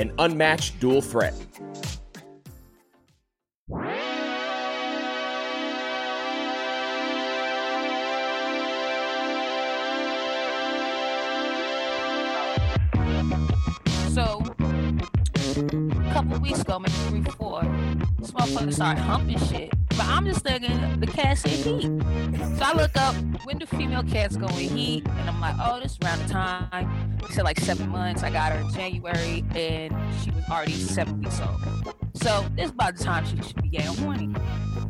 an unmatched dual threat. Motherfucker started humping shit. But I'm just thinking the cat said heat. So I look up when do female cats go in heat, and I'm like, oh, this is around the time. He said like seven months. I got her in January, and she was already seven weeks old. So this is about the time she should be getting horny.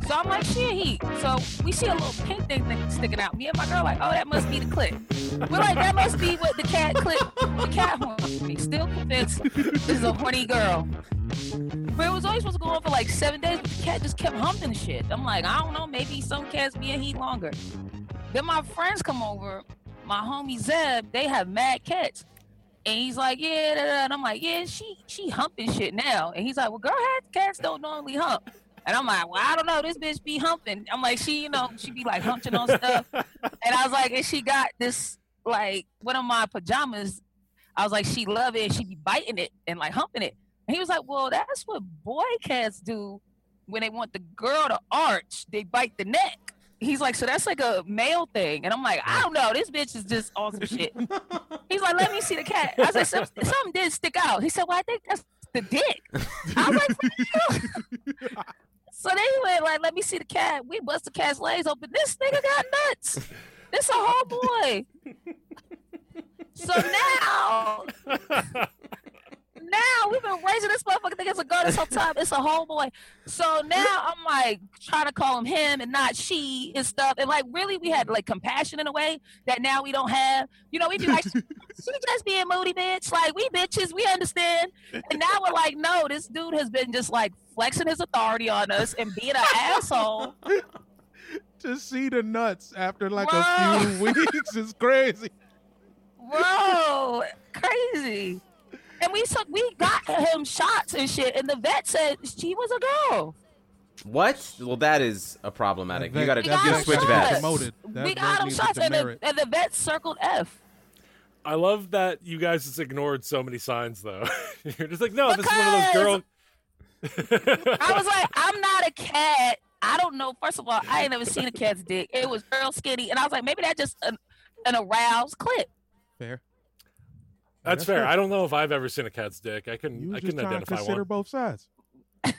So I'm like, she in heat. So we see a little pink thing thing sticking out. Me and my girl like, oh, that must be the clit. We're like, that must be what the cat clit, the cat horn. Still convinced this is a horny girl. But it was always supposed to go on for like seven days, but the cat just kept humping shit. I'm like, I don't know, maybe some cats be in heat longer. Then my friends come over, my homie Zeb, they have mad cats. And he's like, yeah, da, da. and I'm like, yeah, she she humping shit now. And he's like, well, girl, cats don't normally hump. And I'm like, well, I don't know, this bitch be humping. I'm like, she, you know, she be like humping on stuff. And I was like, and she got this like one of my pajamas. I was like, she love it. She be biting it and like humping it. And he was like, well, that's what boy cats do when they want the girl to arch. They bite the neck. He's like, so that's like a male thing. And I'm like, I don't know. This bitch is just awesome shit. He's like, let me see the cat. I said, "Some- something did stick out. He said, well, I think that's the dick. I was like, so then he went like, let me see the cat. We bust the cat's legs open. This nigga got nuts. This a whole boy. So now, now we've been raising this motherfucker think it's a girl this whole time. It's a whole boy. So now I'm like trying to call him him and not she and stuff. And like really we had like compassion in a way that now we don't have. You know, we be like, she just being moody bitch. Like we bitches, we understand. And now we're like, no, this dude has been just like flexing his authority on us and being an asshole. to see the nuts after like Whoa. a few weeks is crazy. Whoa, crazy. And we took we got him shots and shit, and the vet said she was a girl. What? Well, that is a problematic. That You got to We got you switch got shots. vets. promoted. That we got him shots, and the, and the vet circled F. I love that you guys just ignored so many signs, though. You're just like, no, this is one of those girls. I was like, I'm not a cat. I don't know. First of all, I ain't never seen a cat's dick. It was real skinny, and I was like, maybe that's just an, an aroused clip. Fair. That's fair. I don't know if I've ever seen a cat's dick. I You couldn't. was I just couldn't trying to identify consider one. both sides.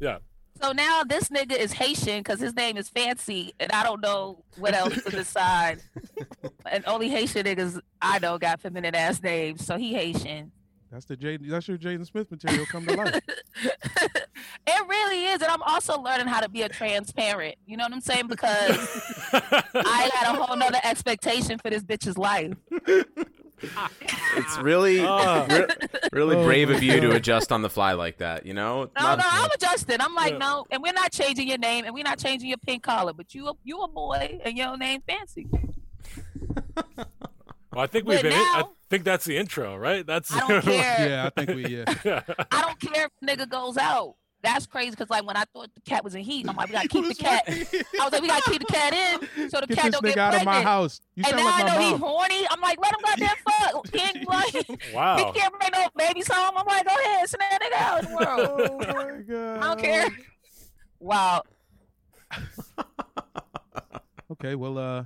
Yeah. So now this nigga is Haitian because his name is Fancy, and I don't know what else to decide. and only Haitian niggas I know got feminine ass names, so he Haitian. That's the Jaden. That's your Jaden Smith material come to life. it really is, and I'm also learning how to be a transparent. You know what I'm saying? Because I had a whole nother expectation for this bitch's life. It's really, Ah. re- really Oh brave of you to adjust on the fly like that. You know, No, Not- no, I'm adjusting. I'm like, Yeah. no, and we're not changing your name, and we're not changing your pink collar, but you, a, you a boy, and your name Fancy. Well, I think we've But been. in- I think that's the intro, right? That's. I don't care. yeah, I think we. Yeah. I don't care if nigga goes out. That's crazy because like when I thought the cat was in heat, I'm like, we gotta keep the cat. I was like, we gotta keep the cat in so the Get cat this don't get nigga out of my house. You and now like I know my he's horny. I'm like, let him goddamn fuck. He ain't like, Wow. he can't bring no babies home. I'm like, go ahead, send that nigga out in the world. Oh my god. I don't care. Wow. Okay, well, uh,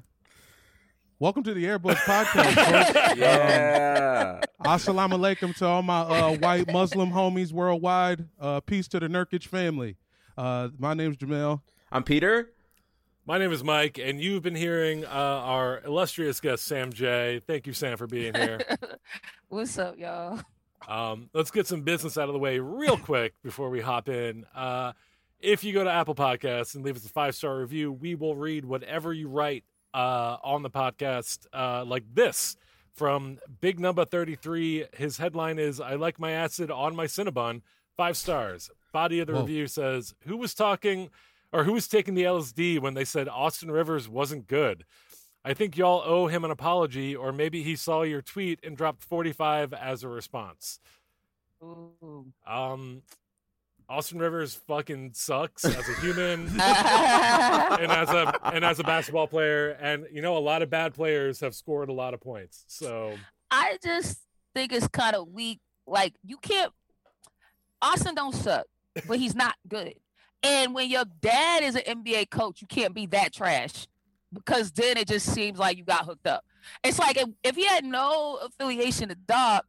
welcome to the Airbuds podcast, folks. Yeah. Assalamu alaikum to all my uh, white Muslim homies worldwide. Uh, peace to the Nurkic family. Uh, my name's Jamel. I'm Peter. My name is Mike, and you've been hearing uh, our illustrious guest, Sam J. Thank you, Sam, for being here. What's up, y'all? Um, let's get some business out of the way real quick before we hop in. Uh, if you go to Apple Podcasts and leave us a five star review, we will read whatever you write uh, on the podcast, uh, like this from Big Number 33. His headline is I like my acid on my Cinnabon. Five stars. Body of the Whoa. review says, Who was talking or who was taking the LSD when they said Austin Rivers wasn't good? I think y'all owe him an apology, or maybe he saw your tweet and dropped 45 as a response. Ooh. Um, Austin Rivers fucking sucks as a human and as a and as a basketball player, and you know a lot of bad players have scored a lot of points. So I just think it's kind of weak. Like you can't. Austin don't suck, but he's not good. And when your dad is an NBA coach, you can't be that trash because then it just seems like you got hooked up. It's like if, if he had no affiliation to Doc,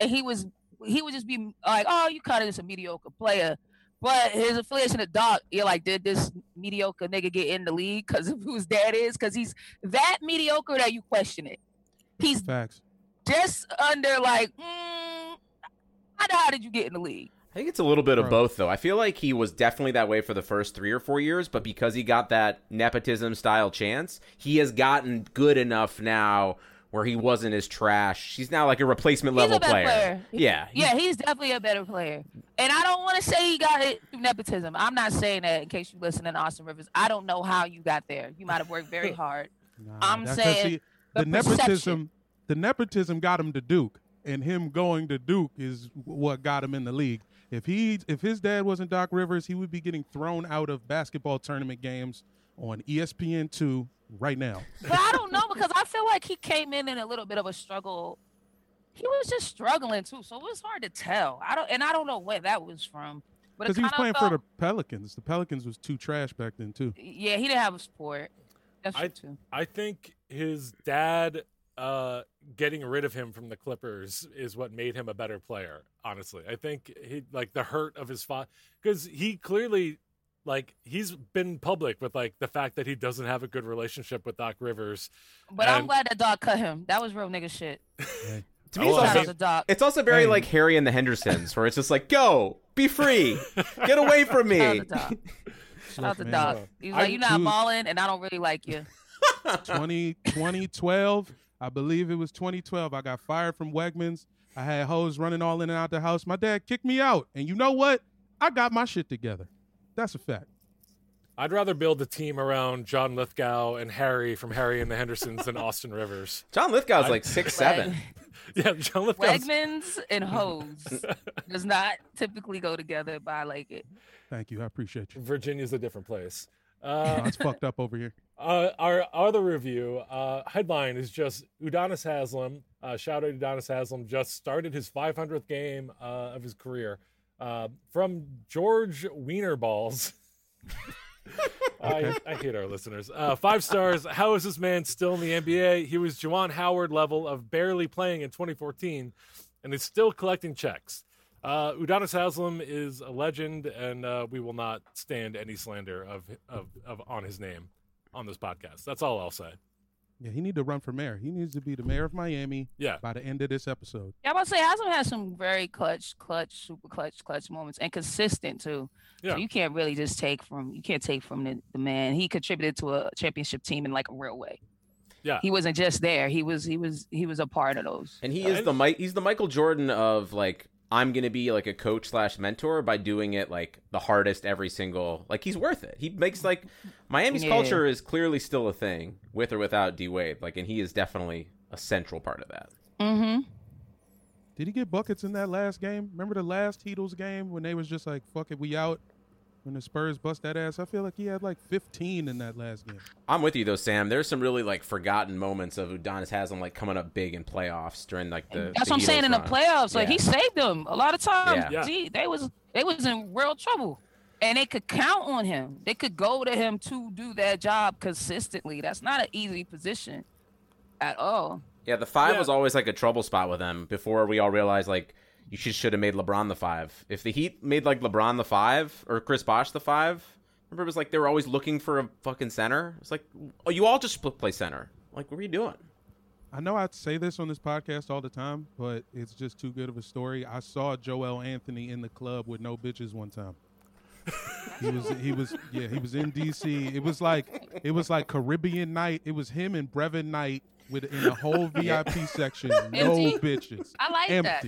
and he was he would just be like, oh, you kind of just a mediocre player. But his affiliation to Doc, you're like, did this mediocre nigga get in the league because of whose dad is? Because he's that mediocre that you question it. He's Facts. just under like, mm, how, how did you get in the league? I think it's a little bit of both, though. I feel like he was definitely that way for the first three or four years, but because he got that nepotism style chance, he has gotten good enough now where he wasn't as trash. He's now like a replacement He's level a better player. player. Yeah. Yeah, he's definitely a better player. And I don't want to say he got it through nepotism. I'm not saying that in case you listen to Austin Rivers. I don't know how you got there. You might have worked very hard. Nah, I'm saying he- the the nepotism, the nepotism got him to Duke, and him going to Duke is what got him in the league. If he, if his dad wasn't Doc Rivers, he would be getting thrown out of basketball tournament games on E ESPN two right now. But I don't know because I feel like he came in in a little bit of a struggle. He was just struggling too, so it was hard to tell. I don't, and I don't know where that was from. But Because he was playing felt- for the Pelicans. The Pelicans was too trash back then too. Yeah, he didn't have a sport. That's I- true too. I think his dad uh, getting rid of him from the Clippers is what made him a better player. Honestly, I think he like the hurt of his father because he clearly like he's been public with like the fact that he doesn't have a good relationship with Doc Rivers. But I'm glad that Doc cut him. That was real nigga shit. To me, Oh, it's also, Doc. it's also very Hey. like Harry and the Hendersons, where it's just like, go, be free, get away from Shout out me. to Doc. Shout out to man. Doc. He was I- like, "You're not dude. balling, and I don't really like you." 20, 2012, I believe it was 2012. I got fired from Wegmans. I had hoes running all in and out the house. My dad kicked me out. And you know what? I got my shit together. That's a fact. I'd rather build a team around John Lithgow and Harry from Harry and the Hendersons than Austin Rivers. John Lithgow's I- like six seven. Yeah, John Lithgow's Wegmans and hoes does not typically go together, but I like it. Thank you. I appreciate you. Virginia's a different place. No, Uh, it's fucked up over here. Uh, our other review uh, headline is just Udonis Haslem. Uh, shout out to Udonis Haslem just started his 500th game uh, of his career uh, from George Wiener Balls. I, I hate our listeners. Uh, five stars. How is this man still in the NBA? He was Juwan Howard level of barely playing in 2014, and is still collecting checks. Uh, Udonis Haslem is a legend, and uh, we will not stand any slander of, of of on his name on this podcast. That's all I'll say. Yeah, he need to run for mayor. He needs to be the mayor of Miami Yeah, by the end of this episode. Yeah, I'm about to say Haslem has some very clutch, clutch, super clutch, clutch moments, and consistent too. Yeah. So you can't really just take from you can't take from the, the man. He contributed to a championship team in like a real way. Yeah. he wasn't just there. He was he was he was a part of those. And he Yeah, is and- the Mike. He's the Michael Jordan of like I'm gonna be like a coach slash mentor by doing it like the hardest every single. Like he's worth it. He makes like Miami's Yeah. culture is clearly still a thing with or without D Wade. Like, and he is definitely a central part of that. Mm-hmm. Did he get buckets in that last game? Remember the last Heatles game when they was just like, fuck it, we out? When the Spurs bust that ass. I feel like he had like 15 in that last game. I'm with you though, Sam. There's some really like forgotten moments of Udonis Haslem like coming up big in playoffs during like the. That's the what I'm saying in the Helos playoffs. Like Yeah. he saved them a lot of times. Yeah. Yeah. Gee, they was they was in real trouble, and they could count on him. They could go to him to do that job consistently. That's not an easy position at all. Yeah, the five Yeah. was always like a trouble spot with them before we all realized like you should should have made LeBron the five. If the Heat made like LeBron the five or Chris Bosh the five, remember it was like they were always looking for a fucking center. It's like, oh, you all just split play center. Like, what are you doing? I know I say this on this podcast all the time, but it's just too good of a story. I saw Joel Anthony in the club with no bitches one time. he was he was yeah he was in DC. It was like it was like Caribbean night. It was him and Brevin Knight with in the whole VIP section, no bitches, I like that.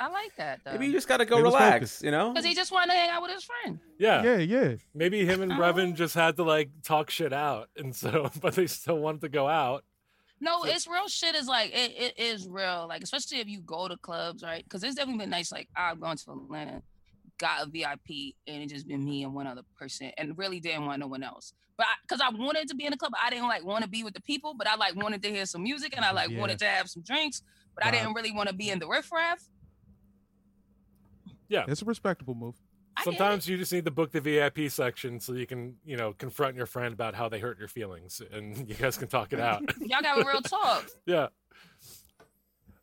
Empty. I like that though. Maybe you just got to go They was relax, focused. you know? because he just wanted to hang out with his friend. Yeah. Yeah, yeah. Maybe him and. Brevin just had to like talk shit out, and so but they still wanted to go out. No, it's real shit. Is like it, it is real. Like especially if you go to clubs, right? Because it's definitely been nice. Like I've gone to Atlanta, got a VIP, and it just been me and one other person, and really didn't want no one else. But because I, wanted to be in the club, I didn't like want to be with the people, but I like wanted to hear some music, and I like Yeah. wanted to have some drinks, but I Vibe. didn't really want to be in the riffraff. Yeah, it's a respectable move. I get it. Sometimes you just need to book the VIP section so you can, you know, confront your friend about how they hurt your feelings, and you guys can talk it out. y'all got a real talk. yeah.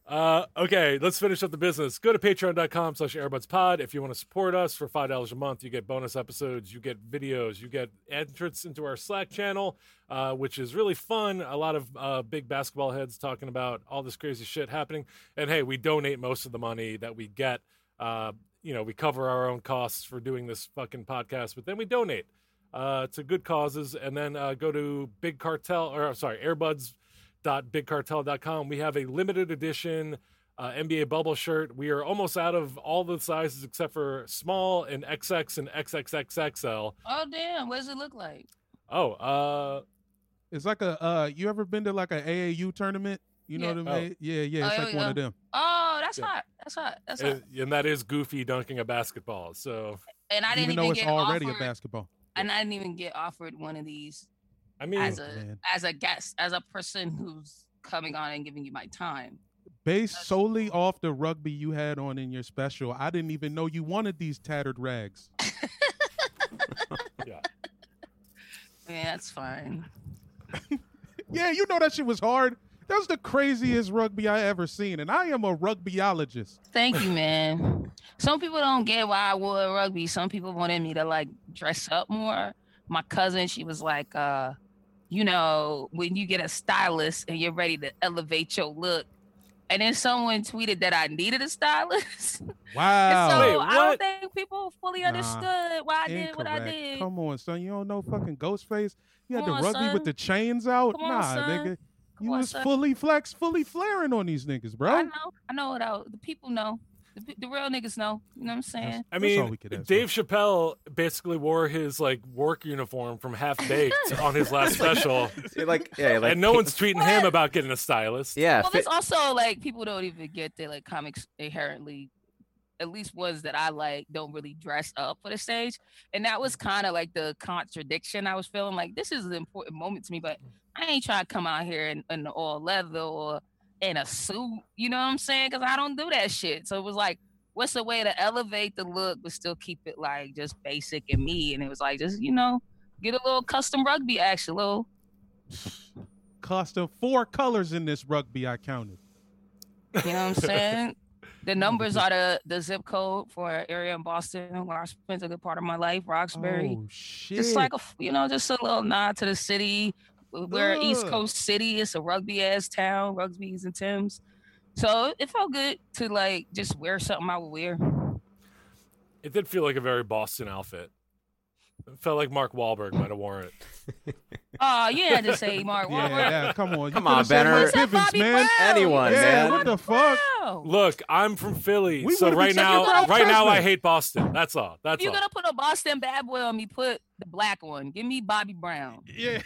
Uh, okay, let's finish up the business. Go to patreon.com slash airbudspod. If you want to support us for $5 a month, you get bonus episodes, you get videos, you get entrance into our Slack channel, uh, which is really fun. A lot of uh, big basketball heads talking about all this crazy shit happening. And hey, we donate most of the money that we get. Uh, you know, we cover our own costs for doing this fucking podcast, but then we donate uh, to good causes. And then uh, go to Big Cartel, or sorry, Airbuds bigcartel.com. We have a limited edition uh, NBA bubble shirt. We are almost out of all the sizes except for small and XX and XXXXL. Oh damn, what does it look like? Oh, uh, It's like a uh you ever been to like an AAU tournament? You know Yeah. what I Oh. mean? Yeah, yeah, it's Oh, like yeah. one of them. Oh, that's Yeah. hot. That's hot. That's hot. and, and that is Goofy dunking a basketball. So, And I didn't Even though it's get already offered, a basketball. and I didn't even get offered one of these I mean, as Oh, a man. as a guest, as a person who's coming on and giving you my time. Based solely off the rugby you had on in your special, I didn't even know you wanted these tattered rags. yeah. Yeah, that's fine. Yeah, you know that shit was hard. That was the craziest rugby I ever seen, and I am a rugbyologist. Thank you, man. Some people don't get why I wore rugby. Some people wanted me to like dress up more. My cousin, she was like, uh, you know, when you get a stylist and you're ready to elevate your look. And then someone tweeted that I needed a stylist. and Wow. so Wait, I don't think people fully Nah, understood why I did what I did. Come on, son. You don't know fucking Ghostface? You had Come the on, rugby son. with the chains out? Come on, nah, son. nigga. Come You was son. fully flex, fully flaring on these niggas, bro. I know. I know it out. The people know. The, the real niggas know. You know what I'm saying? That's- I that's all mean, we could ask Dave Chappelle basically wore his like work uniform from Half Baked on his last special, You're like, yeah, like, and no one's tweeting him about getting a stylist. yeah, well, fit- there's also like people don't even get that like comics inherently, at least ones that I like, don't really dress up for the stage, and that was kind of like the contradiction I was feeling. Like this is an important moment to me, but I ain't trying to come out here in, in all leather or in a suit. You know what I'm saying? Because I don't do that shit. So it was like. What's a way to elevate the look but still keep it like just basic and me? And it was like just you know, get a little custom rugby action, little Custom four colors in this rugby I counted. You know what I'm saying? the numbers are the, the zip code for an area in Boston where I spent a good part of my life, Roxbury. Oh shit. just like a, you know, just a little nod to the city. We're East mm. Coast City. It's a rugby ass town, Rugsby's and Tim's. So it felt good to like just wear something I would wear. It did feel like a very Boston outfit. It felt like Mark Wahlberg might have worn it. Oh, you had to say Mark yeah, Wahlberg. yeah, come on. You Come on, said Benner. Mike What's up, Bivins, Bobby man. Anyone, Yeah, man. what the fuck? Look, I'm from Philly, We so right now, out right now, I hate Boston. That's all. If That's you're all. gonna put a Boston bad boy on me, put the black one. Give me Bobby Brown. Yeah.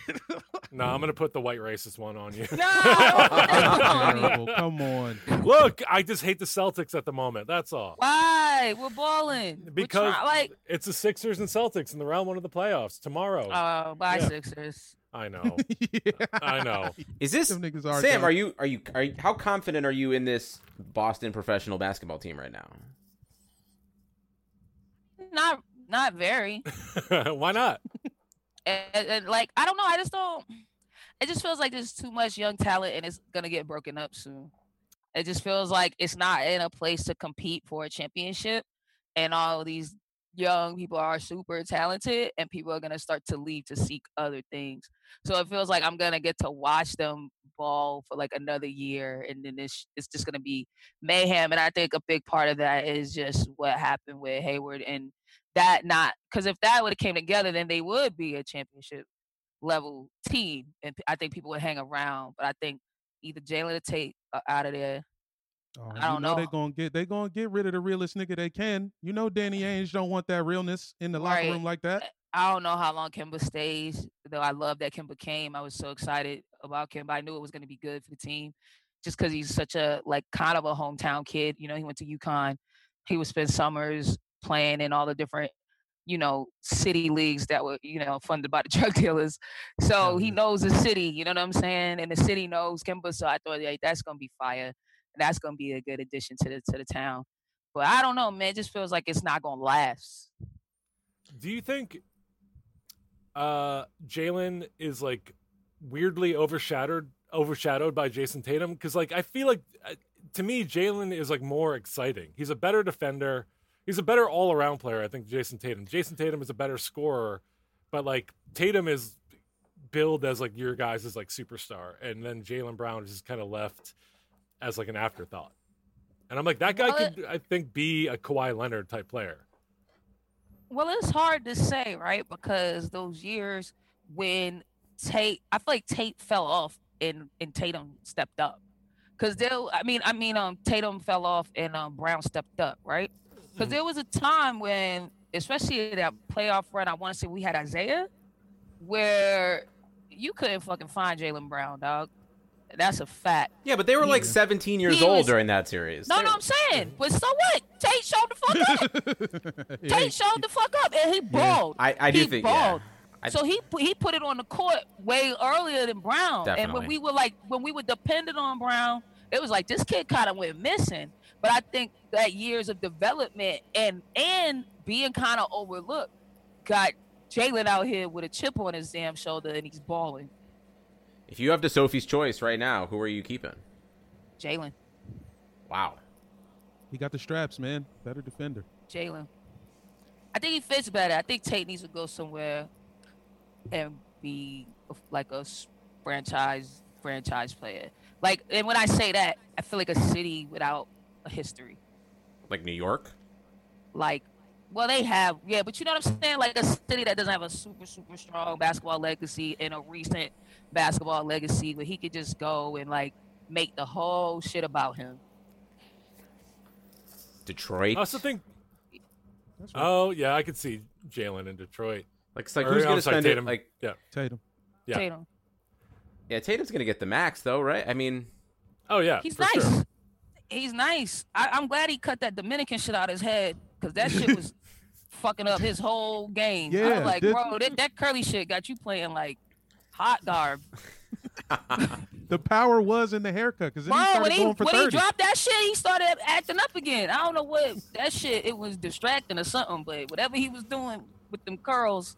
No, I'm gonna put the white racist one on you. No, don't put that on me. Terrible. Come on. Look, I just hate the Celtics at the moment. That's all. Why? We're balling. We're Because like, it's the Sixers and Celtics in the round one of the playoffs tomorrow. oh, bye Yeah. Sixers. I know. yeah. I know. Is this Them are Sam? done. Are you are you are you, how confident are you in this Boston professional basketball team right now? Not, not very. Why not? and, and- and, like I don't know. I just don't. It just feels like there's too much young talent, and it's gonna get broken up soon. It just feels like it's not in a place to compete for a championship, and all these young people are super talented, and people are gonna start to leave to seek other things. So it feels like I'm gonna get to watch them ball for like another year, and then it's it's just gonna be mayhem. And I think a big part of that is just what happened with Hayward and that not because if that would have came together, then they would be a championship level team, and I think people would hang around. But I think either Jaylen or Tate out of there. Oh, I don't know, know. gonna get they gonna get rid of the realest nigga they can. You know Danny eh. Ainge don't want that realness in the locker Right. room like that. I don't know how long Kemba stays, though. I love that Kemba came. I was so excited about Kemba. I knew it was going to be good for the team, just because he's such a like kind of a hometown kid. You know, he went to UConn. He would spend summers playing in all the different, you know, city leagues that were you know funded by the drug dealers. So he knows the city. You know what I'm saying? And the city knows Kemba. So I thought, yeah, that's going to be fire. That's going to be a good addition to the to the town. But I don't know, man. It just feels like it's not going to last. Do you think uh Jaylen is like weirdly overshadowed overshadowed by Jayson Tatum? Because like I feel like uh, to me Jaylen is like more exciting. He's a better defender. He's a better all around player. I think Jayson Tatum. Jayson Tatum is a better scorer, but like Tatum is billed as like your guys is like superstar, and then Jaylen Brown is just kind of left as like an afterthought. And I'm like that guy Well, could I think be a Kawhi Leonard type player. Well, it's hard to say, right? Because those years when Tate, I feel like Tate fell off and and Tatum stepped up. Because there, I mean, I mean, um, Tatum fell off and um, Brown stepped up, right? Because Mhm. there was a time when, especially that playoff run, I want to say we had Isaiah, where you couldn't fucking find Jaylen Brown, dog. That's a fact. Yeah, but they were like Yeah. 17 years He old was- during that series. No, no, I'm saying, but so what? Tate showed the fuck up. Tate showed the fuck up, and he balled. I, I do he think balled. yeah. I- so he pu- he put it on the court way earlier than Brown. And Definitely. when we were like when we were dependent on Brown, it was like this kid kind of went missing. But I think that years of development and and being kind of overlooked got Jaylen out here with a chip on his damn shoulder and he's balling. If you have the Sophie's choice right now, who are you keeping? Jaylen, Wow. He got the straps, man. Better defender. Jaylen. I think he fits better. I think Tate needs to go somewhere and be a- like a franchise franchise player. Like, and when I say that, I feel like a city without a history. Like New York? Like, well, they have, yeah, but you know what I'm saying? Like a city that doesn't have a super super strong basketball legacy and a recent basketball legacy where he could just go and like make the whole shit about him. Detroit? I also think. Right. Oh yeah, I could see Jaylen in Detroit. like, it's like Or, who's going to spend Tatum. it? Like, Yeah. Tatum. Yeah. Tatum. yeah, Tatum's going to get the max, though, right? I mean, Oh yeah, He's nice. sure. He's nice. I, I'm glad he cut that Dominican shit out of his head because that shit was fucking up his whole game. I Yeah, was like, did- bro, that, that curly shit got you playing like hot garb. The power was in the haircut because he Bro, started when he going for when he dropped that shit, he started acting up again. I don't know what that shit. It was distracting or something, but whatever he was doing with them curls,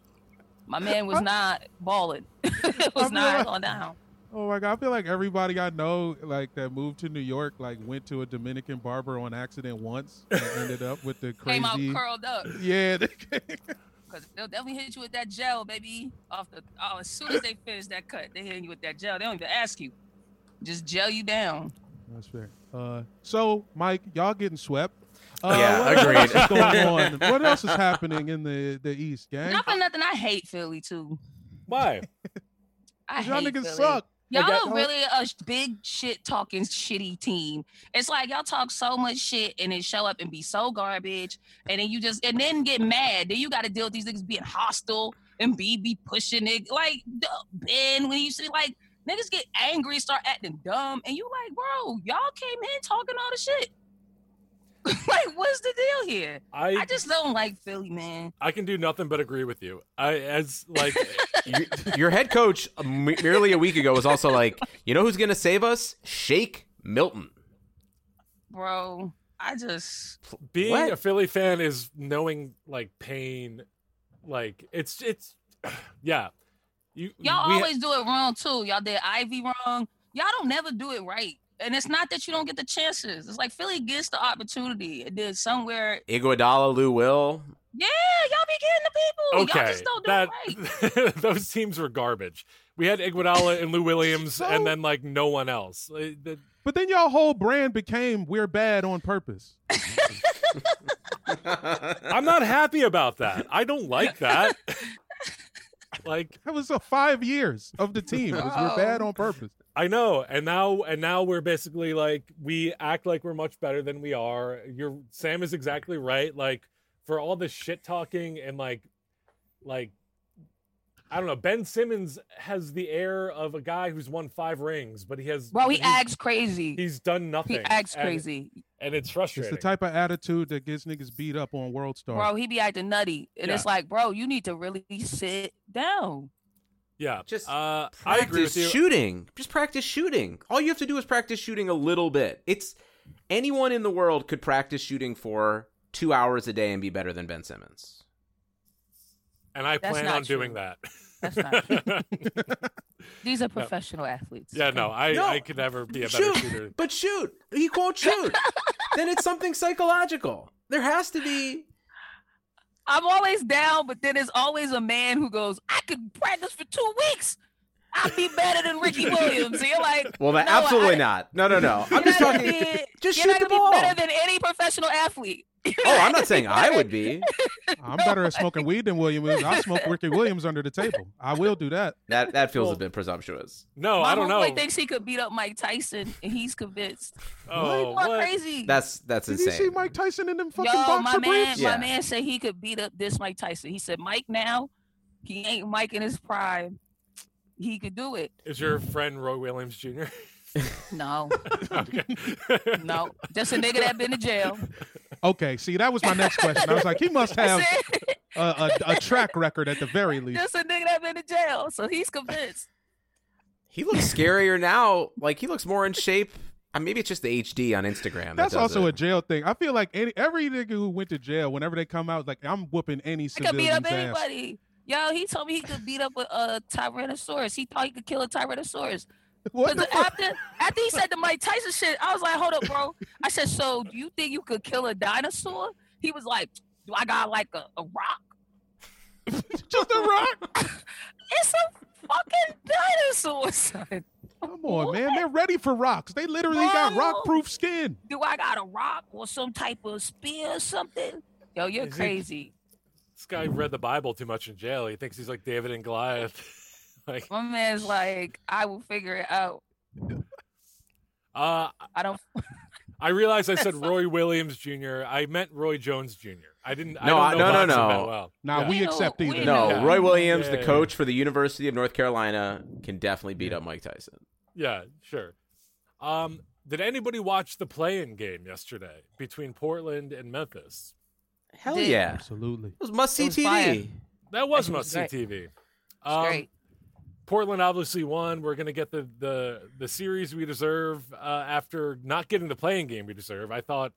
my man was not balling. it was not like- going down. Oh my god, I feel like everybody I know like that moved to New York like went to a Dominican barber on accident once and ended up with the Came out crazy curled up. Yeah, Cause they'll definitely hit you with that gel, baby. Off the oh, as soon as they finish that cut, they hit you with that gel. They don't even ask you, just gel you down. that's fair. Uh, so Mike, y'all getting swept? Uh, Yeah, what agreed. Else is going on? What else is happening in the the East, gang? Not for nothing. I hate Philly too. Why? I Y'all hate niggas Philly. suck. Y'all Like, are really a big shit talking shitty team. It's like y'all talk so much shit and then show up and be so garbage, and then you just and then get mad. Then you got to deal with these niggas being hostile and B be pushing it like Ben when you see like niggas get angry, start acting dumb, and you like, bro, y'all came in talking all the shit. like, what's the deal here? I I just don't like Philly, man. I can do nothing but agree with you. I as like your, your head coach uh, merely a week ago was also like, you know who's going to save us? Shake Milton. Bro, I just being What? a Philly fan is knowing like pain. Like it's it's yeah. You y'all we- always do it wrong too. Y'all did Ivy wrong. Y'all don't never do it right. And it's not that you don't get the chances. It's like Philly gets the opportunity. It did somewhere, Iguodala, Lou Will. yeah, y'all be getting the people. Y'all okay. just don't do That it right. those teams were garbage. We had Iguodala and Lou Williams, So- and then like no one else. But then y'all whole brand became we're bad on purpose. I'm not happy about that. I don't like that. Like That was a five years of the team. It we're bad oh. on purpose. I know, and now and now we're basically like we act like we're much better than we are. Your Sam is exactly right. Like for all the shit talking and like like I don't know. Ben Simmons has the air of a guy who's won five rings, but he has. Well, he he's, acts crazy. He's done nothing. He acts and- crazy. and it's frustrating. It's the type of attitude that gets niggas beat up on World Star. Bro, he be acting nutty. And it's like, bro, you need to really sit down. yeah, Just uh, I agree Practice with you. shooting. Just practice shooting. All you have to do is practice shooting a little bit. It's anyone in the world could practice shooting for two hours a day and be better than Ben Simmons. And I That's plan not on doing that. That's not true. These are professional athletes. yeah, no, I No. I could never be a better shoot, shooter. but shoot. He won't shoot. then it's something psychological. There has to be. I'm always down, but then there's always a man who goes, I could practice for two weeks. I'd be better than Ricky Williams. And you're like, Well, that No, absolutely I- not. No, no, no. I'm just talking. be- Just shoot the gonna ball. better than any professional athlete. Oh, I'm not saying I would be. I'm better at smoking weed than William is. I smoke Ricky Williams under the table. I will do that. That that feels Well, a bit presumptuous. No, My I don't know. homeboy thinks he could beat up Mike Tyson, and he's convinced. oh, People are what? crazy. That's that's Did you see. Mike Tyson in them fucking Yo, boxer my man, briefs? Yeah. my man said he could beat up this Mike Tyson. He said Mike now, he ain't Mike in his prime. He could do it. Is your friend Roy Williams Jr.? No, okay. no, just a nigga that been to jail. Okay, see, that was my next question. I was like, he must have a, a, a track record at the very least. just a nigga that been to jail, so he's convinced. He looks scarier now. Like he looks more in shape. Uh, maybe it's just the HD on Instagram. that That's does also it. a jail thing. I feel like any every nigga who went to jail, whenever they come out, like I'm whooping any He could beat civilian's up ass. anybody. Yo, he told me he could beat up a, a Tyrannosaurus. He thought he could kill a Tyrannosaurus. What the Because fuck? after after he said the Mike Tyson shit, I was like, hold up, bro. I said, so do you think you could kill a dinosaur? He was like, do I got like a, a rock? Just a rock? It's a fucking dinosaur, son. Come on, man. They're ready for rocks. They literally got rock proof skin. Do I got a rock or some type of spear or something? Yo, you're Is he- crazy. This guy read the Bible too much in jail. He thinks he's like David and Goliath. Like, My man's like, I will figure it out. uh, I don't. I realized I said Roy Williams Jr. I meant Roy Jones Jr. I didn't. I No, don't I- know no, no, no. that well. Nah, Yeah. we You know, accept we either. No, Yeah. Roy Williams, Yeah, the yeah, coach for the University of North Carolina, can definitely beat up Mike Tyson. Yeah, sure. Um, did anybody watch the play-in game yesterday between Portland and Memphis? Hell Did- yeah. Absolutely. It was must see It fire. TV. That was It must see. TV. Um, great. Portland obviously won. We're gonna get the the the series we deserve uh, after not getting the playing game we deserve. I thought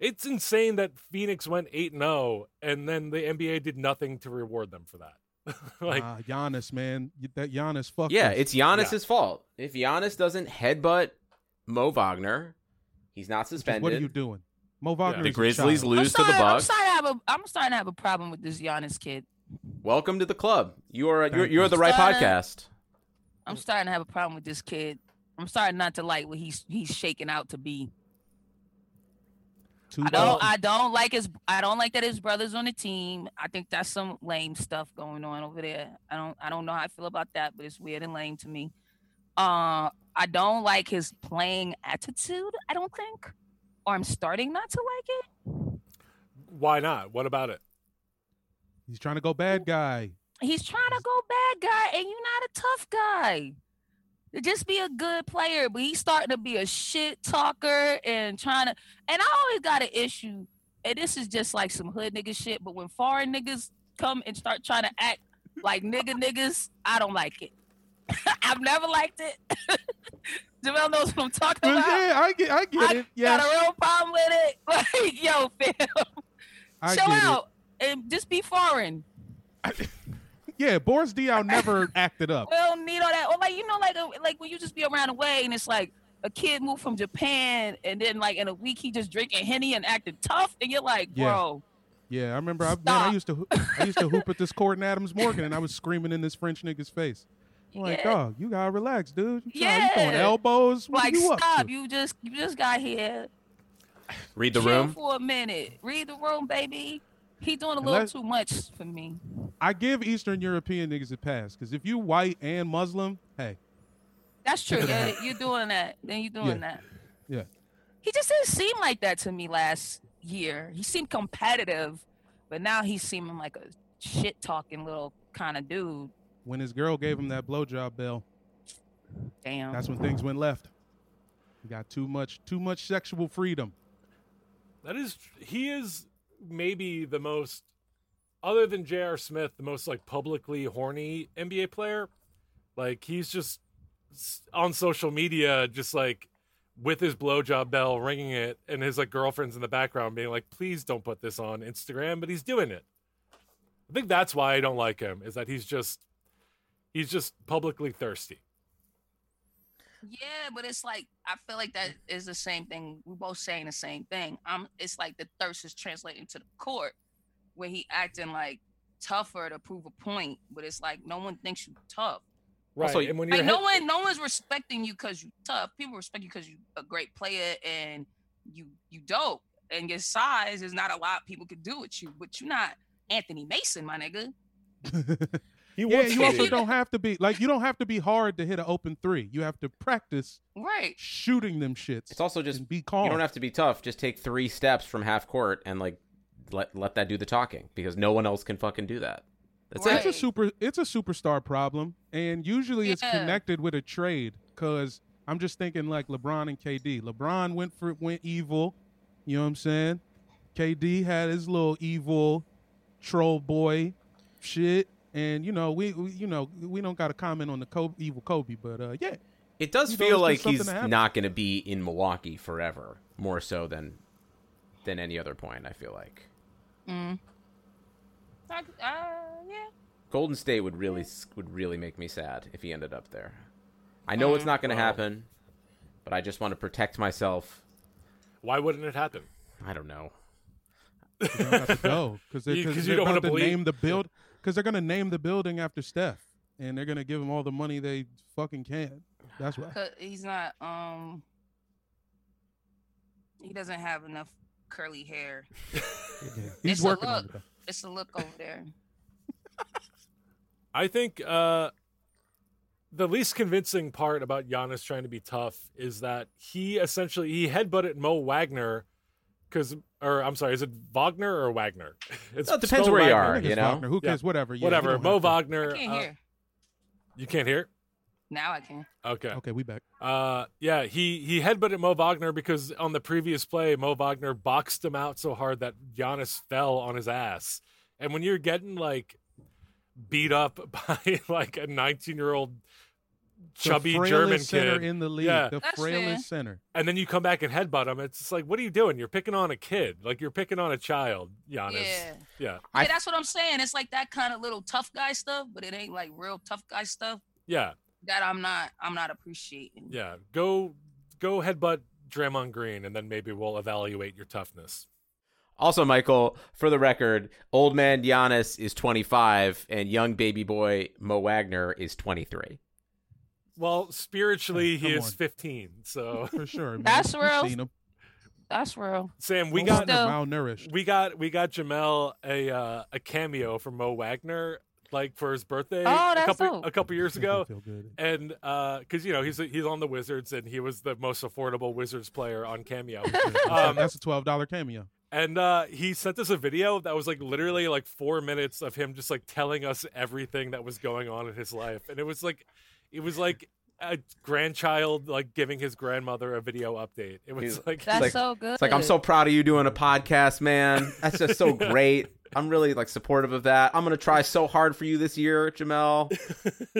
it's insane that Phoenix went eight and zero, and then the NBA did nothing to reward them for that. like, Ah, Giannis, man. That Giannis fucked Yeah, us. it's Giannis's fault. If Giannis doesn't headbutt Mo Wagner, he's not Which is, suspended. What are you doing? Mo Wagner the Grizzlies lose I'm to the starting- I'm starting, to have a, I'm starting to have a problem with this Giannis kid. Welcome to the club. You are Thank you're, you. you're the right Starting- podcast. I'm starting to have a problem with this kid. I'm starting not to like what he's he's shaking out to be. Two I don't I don't like his I don't like that his brother's on the team. I think that's some lame stuff going on over there. I don't I don't know how I feel about that, but it's weird and lame to me. Uh I don't like his playing attitude, I don't think. Or I'm starting not to like it. why not? What about it? He's trying to go bad guy. He's trying to go bad guy, and you're not a tough guy. Just be a good player, but he's starting to be a shit talker and trying to. And I always got an issue, and this is just like some hood nigga shit. But when foreign niggas come and start trying to act like nigga niggas, I don't like it. I've never liked it. Jamel knows what I'm talking about. yeah, I get, I get I it. Yeah, got a real problem with it. Like, yo, fam, I chill get out and just be foreign. Yeah, Boris Diaw never acted up. We don't need all that. Or like you know, like a, like when you just be around the way and it's like a kid moved from Japan and then like in a week he just drinking henny and acting tough, and you're like, bro, Yeah, I remember. I, man, I used to, I used to hoop at this court in Adams Morgan, and I was screaming in this French nigga's face. I'm like, Yeah. dog, you gotta relax, dude. You, trying, you throwing elbows. What like you up stop. to? You just you just got here. Read the Chill room. for a minute. Read the room, baby. He doing a little Unless- too much for me. I give Eastern European niggas a pass because if you white and Muslim, hey, That's true. Yeah, you're doing that. Then you're doing Yeah. that. yeah, He just didn't seem like that to me last year. He seemed competitive, but now he's seeming like a shit talking little kind of dude. when his girl gave him that blowjob bill, Damn. that's when things went left. He got too much, too much sexual freedom. That is, he is maybe the most, other than J.R. Smith, the most like publicly horny NBA player. Like he's just on social media, just like with his blowjob bell ringing it, and his like girlfriends in the background being like, "Please don't put this on Instagram," but he's doing it. I think that's why I don't like him. Is that he's just, he's just publicly thirsty. Yeah, but it's like I feel like that is the same thing. We're both saying the same thing. Um, it's like the thirst is translating to the court, where he acting like tougher to prove a point, but it's like no one thinks you tough. Right. Also, and when you're Like no head- one, no one's respecting you because you tough. People respect you because you a great player and you you dope. And your size is not a lot people could do with you, but you're not Anthony Mason, my nigga. he yeah, you also don't have to be like you don't have to be hard to hit an open three. You have to practice Right. shooting them shits. It's also just be calm. you don't have to be tough. Just take three steps from half court and like let let that do the talking because no one else can fucking do that. That's Right. It's a super. It's a superstar problem, and usually it's connected with a trade. Cause I'm just thinking like LeBron and KD. LeBron went for went evil. You know what I'm saying? KD had his little evil troll boy shit, and you know we, we you know we don't got to comment on the Kobe, evil Kobe, but uh yeah, It does You feel it's like he's not going to be in Milwaukee forever, more so than than any other point. I feel like Mm. Uh, yeah. Golden State would really would really make me sad if he ended up there. I know it's not going to Wow. happen, but I just want to protect myself. Why wouldn't it happen? I don't know. you don't have to go because they're, You- 'cause cause you they're don't wanna about to believe- name the build because they're gonna name the building after Steph, and they're gonna give him all the money they fucking can. That's why he's not um he doesn't have enough curly hair. Yeah. He's It's working on look. it. It's a look over there. I think uh, the least convincing part about Giannis trying to be tough is that he essentially he headbutted Mo Wagner because, or I'm sorry, is it Wagner or Wagner? It's Well, it depends Mo where you are. You know? Wagner. Who Yeah. cares? Whatever. Yeah, you Whatever. don't Mo Wagner. I can't uh, hear. You can't hear? Now I can. Okay. Okay, we back. Uh, yeah, he he headbutted Mo Wagner because on the previous play, Mo Wagner boxed him out so hard that Giannis fell on his ass. And when you're getting like beat up by like a 19 year old chubby the German center kid, in the league. Yeah. The That's frailest center. and then you come back and headbutt him, it's just like, what are you doing? You're picking on a kid, like you're picking on a child, Giannis. Yeah. yeah, yeah, that's what I'm saying. It's like that kind of little tough guy stuff, but it ain't like real tough guy stuff yeah, that I'm not I'm not appreciating. yeah. Go go headbutt Draymond Green, and then maybe we'll evaluate your toughness. Also, Michael, for the record, old man Giannis is 25 and young baby boy Mo Wagner is 23. Well, spiritually, Hey, he come is on. 15. So, For sure. Man. That's We've real. Seen him. That's real. Sam, we got Wagner Still- malnourished. we got we got Jamel a uh, a cameo from Mo Wagner like for his birthday Oh, a that's couple dope. a couple years ago. feel good. And because you know he's he's on the Wizards and he was the most affordable Wizards player on Cameo. That's- Um, that's a twelve dollar cameo. And uh, he sent us a video that was like literally like four minutes of him just like telling us everything that was going on in his life, and it was like, it was like a grandchild like giving his grandmother a video update. It was He's- like That's like- so good. It's like I'm so proud of you doing a podcast, man. That's just so great. I'm really like supportive of that. I'm gonna try so hard for you this year, Jamel.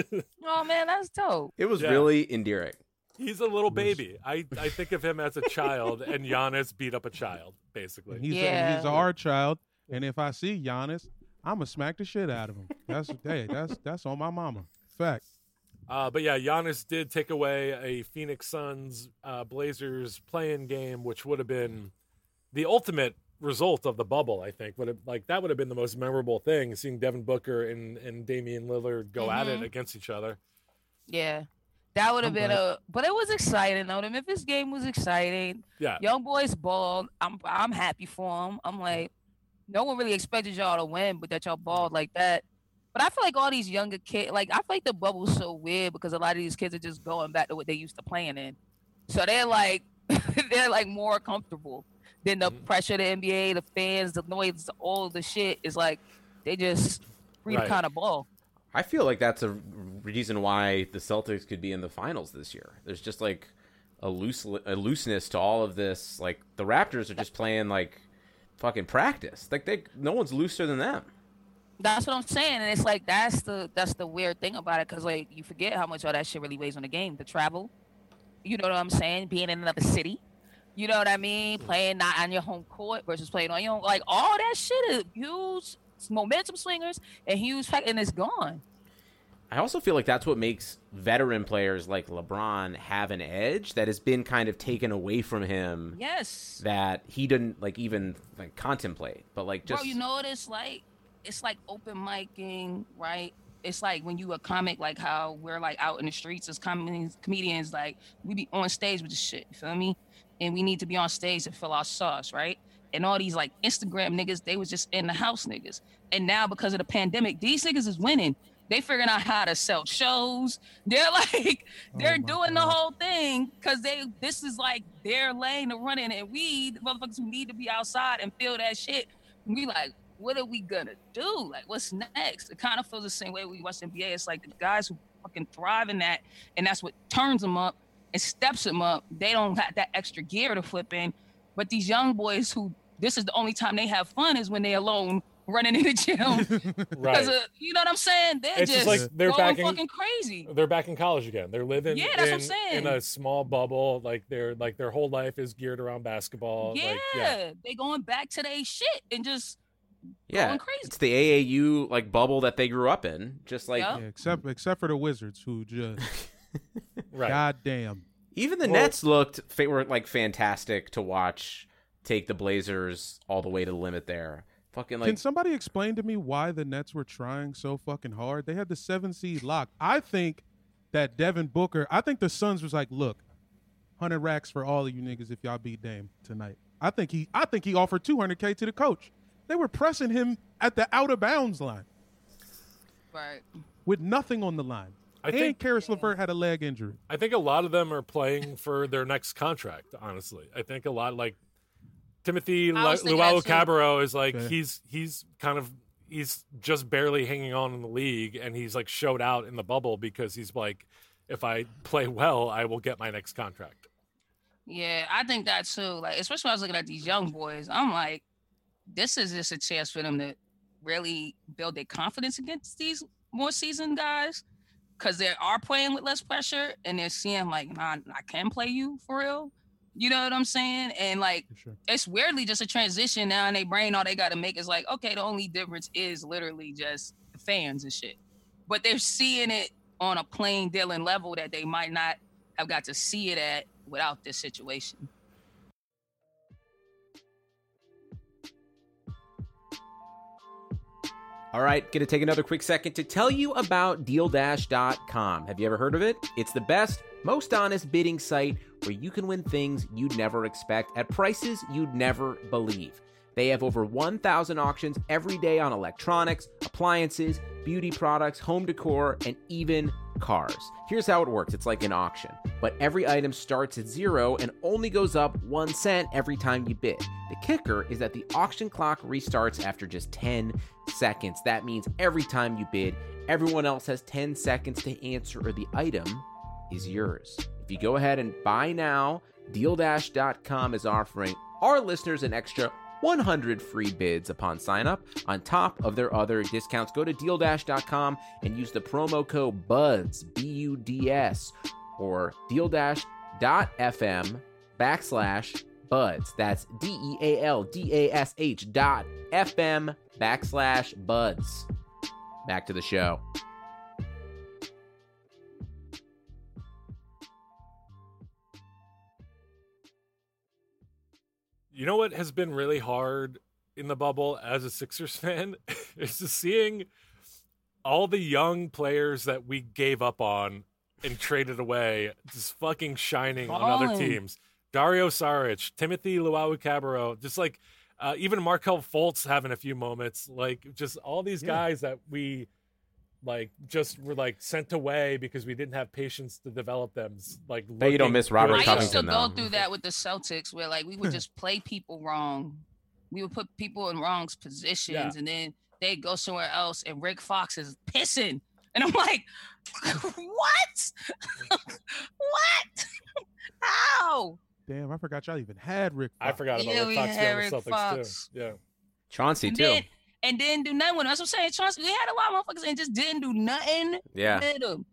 Oh man, that's dope. It was Yeah. really endearing. he's a little baby. I I think of him as a child, and Giannis beat up a child basically. He's Yeah. a, he's our child, and if I see Giannis, I'm gonna smack the shit out of him. That's hey, that's that's on my mama. Fact. Uh, but yeah, Giannis did take away a Phoenix Suns uh, Blazers playing game, which would have been the ultimate result of the bubble. I think would have like that would have been the most memorable thing, seeing Devin Booker and and Damian Lillard go at it Mhm. against each other. Yeah. That would have been glad. a, but it was exciting though. The Memphis game was exciting. Yeah, Young boys balled. I'm, I'm happy for them. I'm like, no one really expected y'all to win, but that y'all balled like that. But I feel like all these younger kids, like I feel like the bubble's so weird because a lot of these kids are just going back to what they used to playing in. So they're like, they're like more comfortable than the Mhm. pressure of the NBA, the fans, the noise, all the shit is like they just free Right. to kind of ball. I feel like that's a reason why the Celtics could be in the finals this year. There's just like a loose a looseness to all of this. Like the Raptors are just playing like fucking practice. Like they no one's looser than them. That's what I'm saying, and it's like that's the that's the weird thing about it, because like you forget how much all that shit really weighs on the game. The travel, you know what I'm saying? Being in another city, you know what I mean? Playing not on your home court versus playing on your own, like all that shit is huge momentum swingers and huge fact, and it's gone. I also feel like that's what makes veteran players like LeBron have an edge that has been kind of taken away from him Yes, that he didn't like even like contemplate. But like just bro, you know what it's like? It's like open micing, right? It's like when you a comic, like how we're like out in the streets as comedians, comedians, like we be on stage with the shit. You feel me? And we need to be on stage to fill our sauce, right? And all these like Instagram niggas, they was just in the house niggas. And now because of the pandemic, these niggas is winning. They figuring out how to sell shows. They're like, oh they're Oh doing the whole thing because they this is like their lane to run in. And we, the motherfuckers who need to be outside and feel that shit, we like, what are we gonna do? Like, what's next? It kind of feels the same way we watch NBA. It's like the guys who fucking thrive in that, and that's what turns them up and steps them up. They don't have that extra gear to flip in. But these young boys who this is the only time they have fun is when they're alone running in the gym. right. Because uh, you know what I'm saying? They're It's just like they're going back in- fucking crazy. They're back in college again. They're living Yeah, that's in, what I'm saying. in a small bubble. Like their like their whole life is geared around basketball. Yeah, Like, yeah. they going back to their shit and just yeah, going crazy. it's the AAU like bubble that they grew up in. Just like Yep. Yeah, except except for the Wizards, who just Right. goddamn. Even the Well- Nets looked fa- were like fantastic to watch. Take the Blazers all the way to the limit there. Fucking like, Can somebody explain to me why the Nets were trying so fucking hard? They had the seven seed locked. I think that Devin Booker. I think the Suns was like, look, hundred racks for all of you niggas if y'all beat Dame tonight. I think he. I think he offered two hundred k to the coach. They were pressing him at the out of bounds line right. with nothing on the line. I and think Caris LeVert had a leg injury. I think a lot of them are playing for their next contract. Honestly, I think a lot like Timothy I Luwawu that. Cabarrot is like Okay. he's he's kind of he's just barely hanging on in the league, and he's like showed out in the bubble because he's like, if I play well, I will get my next contract. Yeah, I think that too. Like, especially when I was looking at these young boys, I'm like, this is just a chance for them to really build their confidence against these more seasoned guys because they are playing with less pressure and they're seeing like, nah, I can play you for real. You know what I'm saying? And like, sure. it's weirdly just a transition now in their brain. All they got to make is like, okay, the only difference is literally just fans and shit. But they're seeing it on a plain dealing level that they might not have got to see it at without this situation. All right, gonna take another quick second to tell you about DealDash.com. Have you ever heard of it? It's the best, most honest bidding site where you can win things you'd never expect at prices you'd never believe. They have over 1,000 auctions every day on electronics, appliances, beauty products, home decor, and even cars. Here's how it works it's like an auction, but every item starts at zero and only goes up one cent every time you bid. The kicker is that the auction clock restarts after just 10 seconds. That means every time you bid, everyone else has 10 seconds to answer, or the item is yours. If you go ahead and buy now, DealDash.com is offering our listeners an extra 100 free bids upon sign up on top of their other discounts. Go to DealDash.com and use the promo code BUDS, B U D S, or DealDash.fm backslash BUDS. That's D E A L D A S H dot FM backslash BUDS. Back to the show. You know what has been really hard in the bubble as a Sixers fan is to seeing all the young players that we gave up on and traded away just fucking shining on other teams. Dario Saric, Timothy Luwawu-Cabarrot, just like uh, even Markelle Fultz having a few moments, like just all these Yeah. guys that we like just were like sent away because we didn't have patience to develop them. Like, Bet you don't miss Robert good. I used to go though. through that with the Celtics, where like we would hmm. just play people wrong. We would put people in wrong positions, Yeah. and then they'd go somewhere else, and Rick Fox is pissing, and I'm like, what? what? How? Damn, I forgot y'all even had Rick. I Fox. forgot about Yeah, Rick Fox had being on Rick Celtics Fox. too. Yeah. Chauncey And too. then and then do nothing with him. That's what I'm saying. Trust we had a lot of motherfuckers and just didn't do nothing yeah. with him.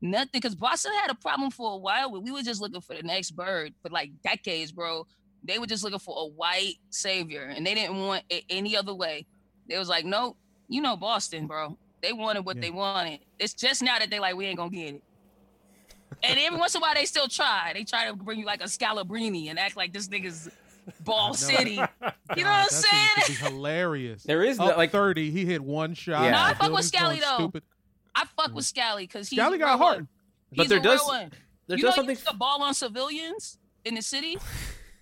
Nothing, because Boston had a problem for a while. Where we were just looking for the next bird for like decades, bro. They were just looking for a white savior, and they didn't want it any other way. They was like, nope, you know Boston, bro. They wanted what Yeah. they wanted. It's just now that they like we ain't gonna get it. And every once in a while they still try. They try to bring you like a Scalabrine and act like this nigga's Ball know. City. You know what I'm saying? used be hilarious. There is Up like 30, he hit one shot. Yeah. No, I fuck with building's Scally, though. Stupid. I fuck mm. with Scally because he's Scally got real heart. one. But there a does- one. there you does know, something you used ball on civilians in the city.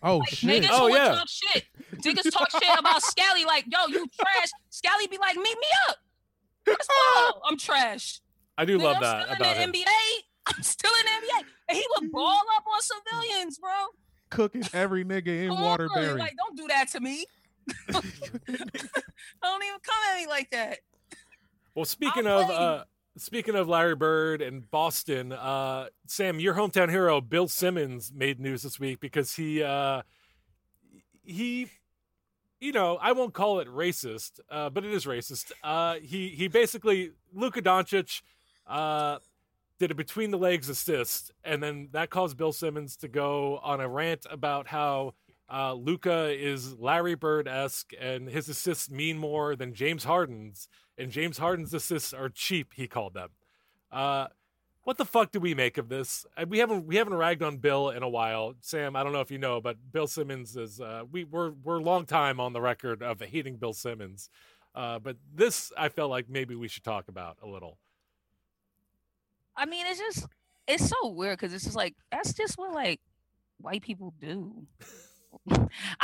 Oh Like, shit! Niggas Oh, who would yeah. talk shit. Niggas talk shit about Scally like, yo, you trash. Scally be like, meet me up. Ball. I'm trash. I do Nigga, love I'm that still about in him. the NBA. I'm still in the NBA. And he would ball up on civilians, bro. Cooking every nigga in Waterbury. Like, don't do that to me. don't even come at me like that. Well, speaking I'll of play. uh, speaking of Larry Bird and Boston, uh, Sam, your hometown hero Bill Simmons made news this week because he uh, he, you know, I won't call it racist, uh, but it is racist. Uh, he he basically Luka Doncic uh, did a between the legs assist, and then that caused Bill Simmons to go on a rant about how. Uh, Luka is Larry Bird esque, and his assists mean more than James Harden's and James Harden's assists are cheap. He called them. Uh, what the fuck do we make of this? Uh, We haven't we haven't ragged on Bill in a while. Sam, I don't know if you know, but Bill Simmons is uh, we we're we're long time on the record of hating Bill Simmons. Uh, but this I felt like maybe we should talk about a little. I mean, it's just it's so weird because it's just like that's just what like white people do. I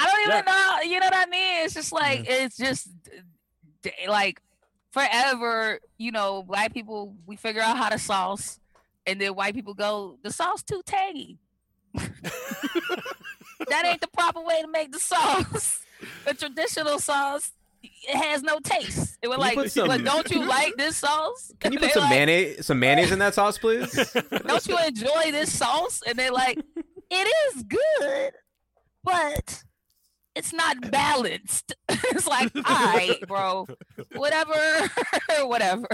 don't even Yeah. know, you know what I mean? It's just like mm-hmm. it's just like forever, you know, black people we figure out how to sauce, and then white people go the sauce too tangy. that ain't the proper way to make the sauce. The traditional sauce. It has no taste. It was like, some- "But don't you like this sauce? Can you put some like, mayonnaise some mayonnaise in that sauce, please? don't you enjoy this sauce? And they're like, it is good, but it's not balanced. it's like, all right, bro, whatever, whatever.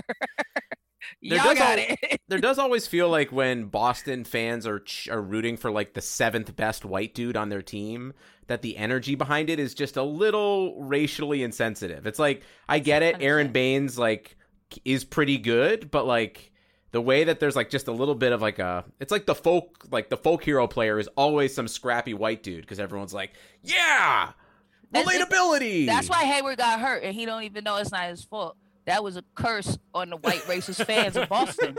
There Y'all does got al- it. there does always feel like when Boston fans are ch- are rooting for like the seventh best white dude on their team, that the energy behind it is just a little racially insensitive. It's like I get it, Aron Baynes like is pretty good, but like the way that there's like just a little bit of like a it's like the folk like the folk hero player is always some scrappy white dude because everyone's like yeah That's it. relatability That's why Hayward got hurt, and he don't even know it's not his fault. That was a curse on the white racist fans of Boston.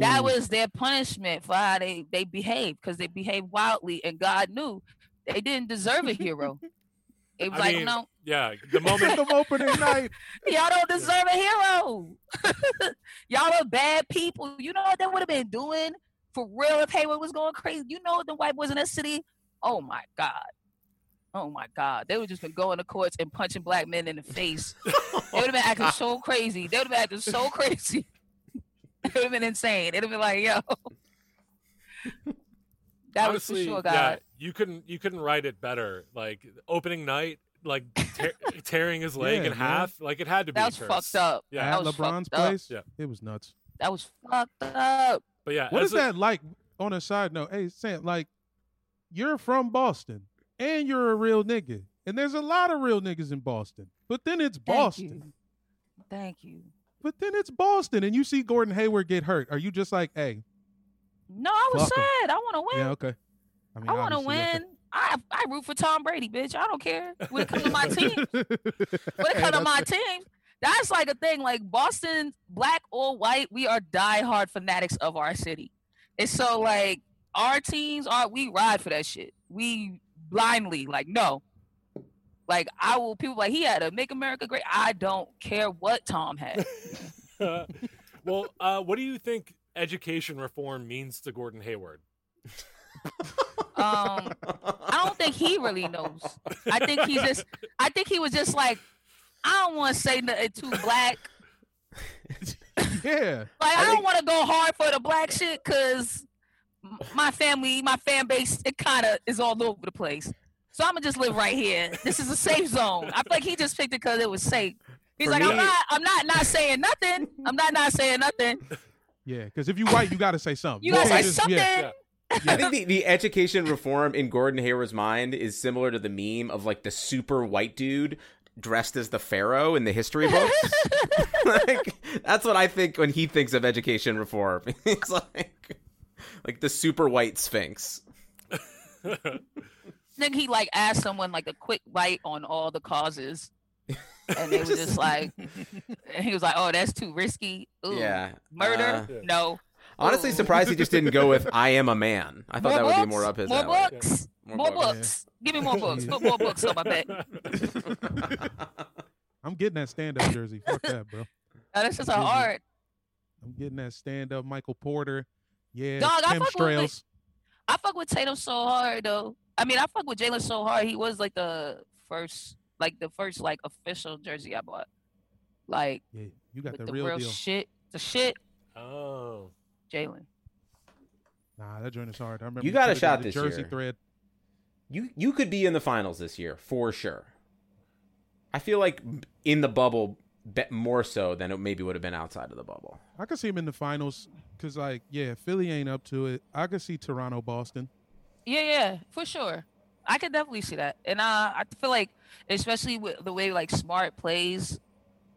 That was their punishment for how they they behaved because they behaved wildly, and God knew they didn't deserve a hero. It was I like, mean, no, Yeah, the moment Them opening night. y'all don't deserve a hero. y'all are bad people. You know what they would have been doing for real if Hayward was going crazy. You know the white boys in that city. Oh my god. Oh my god. They would just been going to courts and punching black men in the face. Oh they would have been acting so crazy. They would have been acting so crazy. it would have been insane. It'd have been like, yo. That honestly, was for sure, God. yeah, you couldn't you couldn't write it better. Like opening night, like tear, tearing his leg Yeah, in man. half. Like it had to be. That was Kurtz. fucked up. Yeah, That At LeBron's fucked up. place. Yeah. It was nuts. That was fucked up. but yeah, what is a- that like? On a side note, hey Sam, like you're from Boston and you're a real nigga, and there's a lot of real niggas in Boston. But then it's Thank Boston. you. Thank you. But then it's Boston, and you see Gordon Hayward get hurt. Are you just like, hey, No, I was sad. I want to win. yeah, okay. I mean, I want to win. I I root for Tom Brady, bitch. I don't care. When it comes to my team, when it comes to my team, that's like a thing. Like Boston, black or white, we are diehard fanatics of our city. And so like our teams are we ride for that shit. We blindly like no. Like I will people like he had a make America great. I don't care what Tom had. well, uh, what do you think education reform means to Gordon Hayward? Um I don't think he really knows. I think he just I think he was just like, I don't want to say nothing too black. yeah, Like I, I don't want to go hard for the black shit because my family, my fan base, it kind of is all over the place. So I'm gonna just live right here. This is a safe zone. I feel like he just picked it because it was safe. He's For like, me- I'm not, I'm not, not saying nothing. I'm not, not saying nothing. yeah. Because if you white, you got to say something. You gotta say just- something. yeah. I think the, the education reform in Gordon Hayward's mind is similar to the meme of like the super white dude dressed as the pharaoh in the history books. like that's what I think when he thinks of education reform. it's like like the super white sphinx. Then he like asked someone like a quick bite on all the causes, and they were just like, and he was like, "Oh, that's too risky. Ooh, Yeah. murder? Uh, Yeah. no. honestly, Ooh. surprised he just didn't go with "I am a man." I thought that would be more up his more alley. books, More more, books. books. Give me more books. Put more books on my back. I'm getting that stand up jersey. Fuck that, bro. Oh, that's just a hard. I'm getting that stand up Michael Porter. Yeah, Dog, I Tim fuck with I fuck with Tatum so hard though. I mean, I fuck with Jaylen so hard. He was like the first, like the first like official jersey I bought. Like Yeah, you got the the real real deal. shit, the shit, oh, Jaylen. Nah, that joint is hard. I remember You got a put shot the this jersey year. thread. You you could be in the finals this year for sure. I feel like in the bubble bet more so than it maybe would have been outside of the bubble. I could see him in the finals because, like, yeah, Philly ain't up to it. I could see Toronto, Boston. Yeah, yeah, for sure. I could definitely see that, and uh, I feel like, especially with the way like Smart plays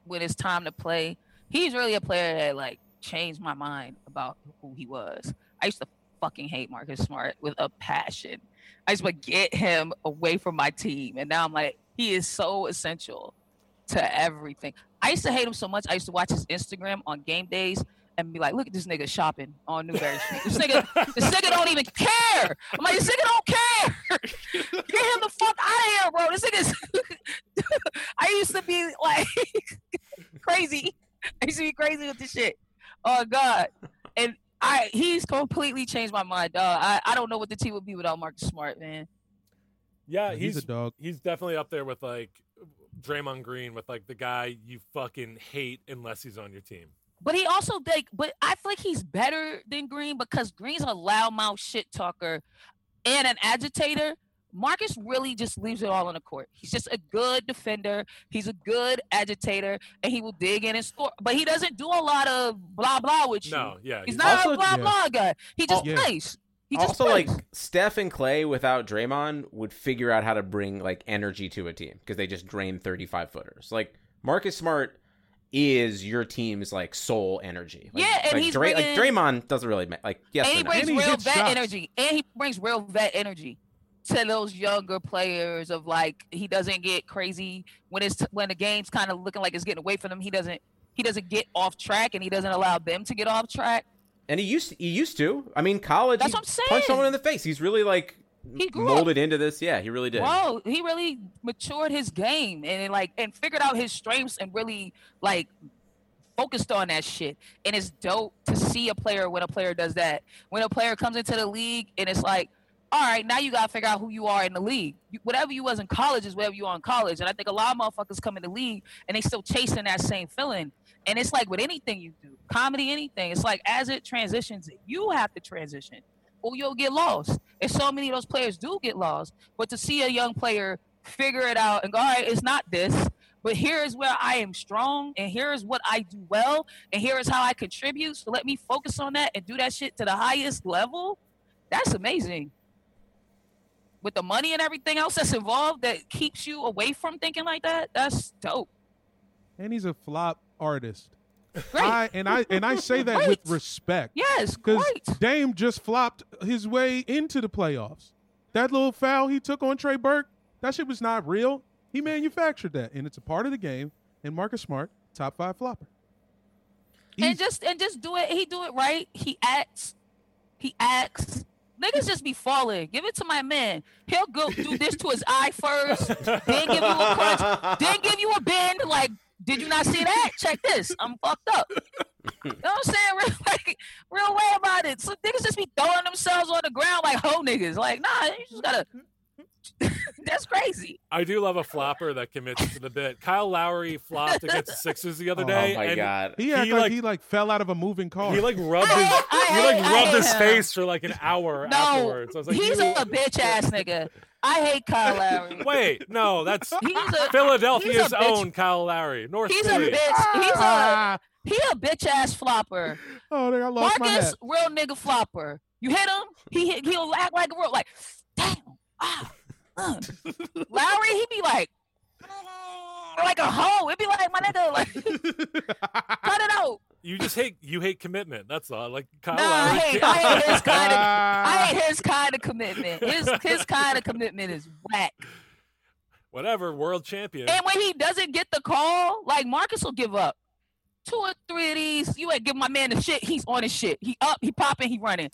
when it's time to play, he's really a player that like changed my mind about who he was. I used to fucking hate Marcus Smart with a passion. I just would get him away from my team, and now I'm like, he is so essential to everything. I used to hate him so much. I used to watch his Instagram on game days and be like, "Look at this nigga shopping on Newbury Street. This nigga, this nigga don't even care." I'm like, "This nigga don't care. Get him the fuck out of here, bro. This nigga's." I used to be like crazy. I used to be crazy with this shit. Oh God, and I he's completely changed my mind, dog. I, I don't know what the team would be without Marcus Smart, man. yeah, he's, he's a dog. he's definitely up there with like Draymond Green, with like the guy you fucking hate unless he's on your team. But he also like, but I feel like he's better than Green because Green's a loudmouth shit talker and an agitator. Marcus really just leaves it all on the court. He's just a good defender. He's a good agitator, and he will dig in and score. But he doesn't do a lot of blah blah with you. No, yeah, he's he's not Also- a blah Yeah. blah guy. He just Oh, yeah. plays. He just also, plays. like Steph and Clay without Draymond would figure out how to bring like energy to a team because they just drain thirty-five footers. Like Marcus Smart is your team's like soul energy. Like, Yeah, and like, he's Dray- like Draymond doesn't really ma- like yes and he or no. brings And he real hits vet shots. energy, and he brings real vet energy to those younger players. Of like, he doesn't get crazy when it's when the game's kind of looking like it's getting away from him. He doesn't he doesn't get off track, and he doesn't allow them to get off track. And he used to, he used to. I mean, college. That's what I'm Punch saying. someone in the face. He's really like He grew up. molded into this. Yeah, he really did. Bro, he really matured his game and like and figured out his strengths and really like focused on that shit. And it's dope to see a player when a player does that. When a player comes into the league and it's like, all right, now you gotta figure out who you are in the league. You, whatever you was in college is whatever you are in college. And I think a lot of motherfuckers come in the league and they still chasing that same feeling. And it's like with anything you do, comedy, anything. It's like as it transitions, you have to transition, or you'll get lost. And so many of those players do get lost. But to see a young player figure it out and go, all right, it's not this, but here is where I am strong, and here is what I do well, and here is how I contribute. So let me focus on that and do that shit to the highest level. That's amazing. With the money and everything else that's involved that keeps you away from thinking like that, that's dope. And he's a flop artist. Great. I and I and I say that with respect. yes, Because. Dame just flopped his way into the playoffs. That little foul he took on Trey Burke, that shit was not real. He manufactured that, and it's a part of the game. And Marcus Smart, top five flopper. and just and just do it. He do it right. He acts. He acts. Niggas just be falling. Give it to my man. He'll go do this to his eye first, then give you a crunch, then give you a bend. Like, did you not see that? Check this. I'm fucked up. You know what I'm saying? Real, like, real way about it. So niggas just be throwing themselves on the ground like hoe niggas. Like, nah, you just gotta. That's crazy. I do love a flopper that commits to the bit. Kyle Lowry flopped against the Sixers the other day. oh day. my and god. he he, like, like- he like fell out of a moving car. He like rubbed his hate- I he like I rubbed his him. face for like an hour No, afterwards. I was like, he's a bitch ass nigga. I hate Kyle Lowry. Wait, no, that's He's a Philadelphia's he's a own Kyle Lowry. North He's a Philly. bitch. He's a Ah, he a bitch ass flopper. oh, I lost my Marcus, hat. real nigga flopper. You hit him, he he'll act like a real like, damn. Ah, uh. Lowry, he be like, like a hoe. It'd be like my nigga, like cut it out. You just hate you hate commitment. That's all. Like Kyle Nah, I hate, I hate his kind of. I hate his kind of commitment. His his kind of commitment is whack. Whatever, world champion. And when he doesn't get the call, like Marcus will give up. Two or three of these, you ain't give my man the shit. He's on his shit. He up, he popping, he running.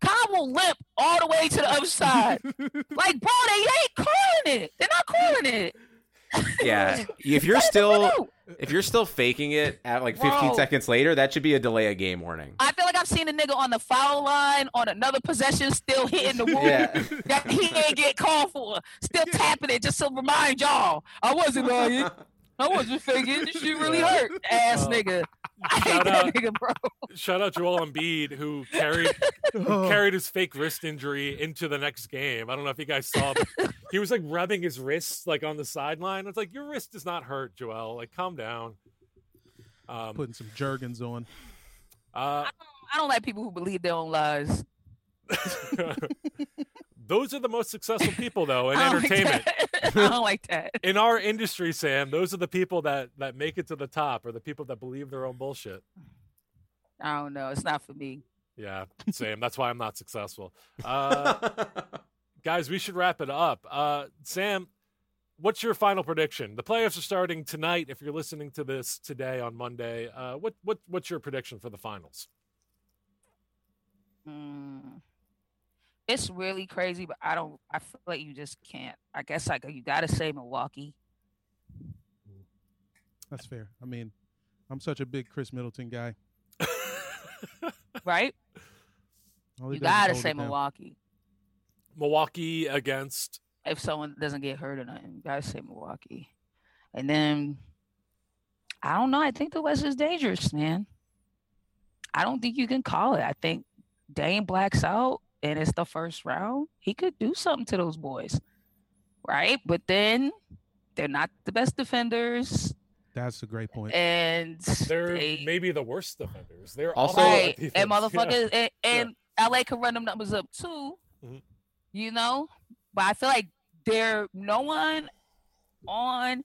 Kyle will limp all the way to the other side. like, bro, they ain't calling it. They're not calling it. Yeah. If you're still it gonna do? if you're still faking it at like 15 Bro. seconds later, that should be a delay of game warning. I feel like I've seen a nigga on the foul line on another possession still hitting the wall Yeah. that he ain't get called for. Still tapping it just to remind y'all. I wasn't lying. I wasn't faking. This shit really hurt. Ass Uh, nigga. I hate shout out- nigga, bro. Shout out Joel Embiid who carried who Oh. carried his fake wrist injury into the next game. I don't know if you guys saw, but he was like rubbing his wrist like on the sideline. It's like your wrist does not hurt, Joel. Like calm down. Um, Putting some Jergens on. uh, I don't like people who believe their own lies. Those are the most successful people though in like entertainment. I don't like that. in our industry, Sam, those are the people that that make it to the top, or the people that believe their own bullshit. I don't know. It's not for me. Yeah, Sam. That's why I'm not successful. Uh, guys, we should wrap it up. Uh, Sam, what's your final prediction? The playoffs are starting tonight. If you're listening to this today on Monday, uh, what what what's your prediction for the finals? Mm. It's really crazy, but I don't. I feel like you just can't. I guess like you gotta say Milwaukee. That's fair. I mean, I'm such a big Khris Middleton guy. right? All You gotta say. Milwaukee. Milwaukee against If someone doesn't get hurt or nothing, you gotta say Milwaukee. And then I don't know. I think the West is dangerous, man. I don't think you can call it. I think Dame blacks out and it's the first round. He could do something to those boys, right? But then they're not the best defenders, That's a great point. and they're they- maybe the worst defenders. They're Also- right. defense. And Yeah. motherfuckers, and, and LA can run them numbers up too. Mhm. You know, but I feel like there, no one on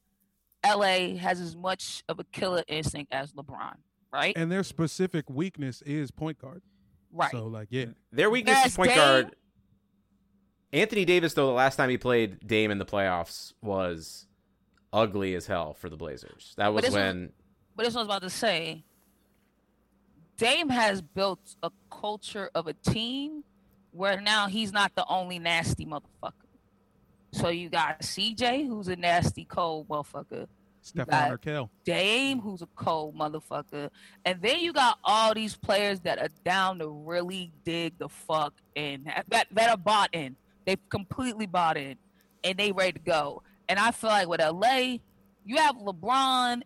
LA has as much of a killer instinct as LeBron. Right. And their specific weakness is point guard. Right. So, like, yeah. Their weakness Yes, is point Dame- guard. Anthony Davis, though, the last time he played Dame in the playoffs was ugly as hell for the Blazers. That was this was- when but this was about to say, Dame has built a culture of a team where now he's not the only nasty motherfucker. So you got CJ, who's a nasty cold motherfucker. Stephon Urkel. Dame, mm. who's a cold motherfucker, and then you got all these players that are down to really dig the fuck in, that that are bought in. They've completely bought in, and they ready to go. And I feel like with LA, you have LeBron,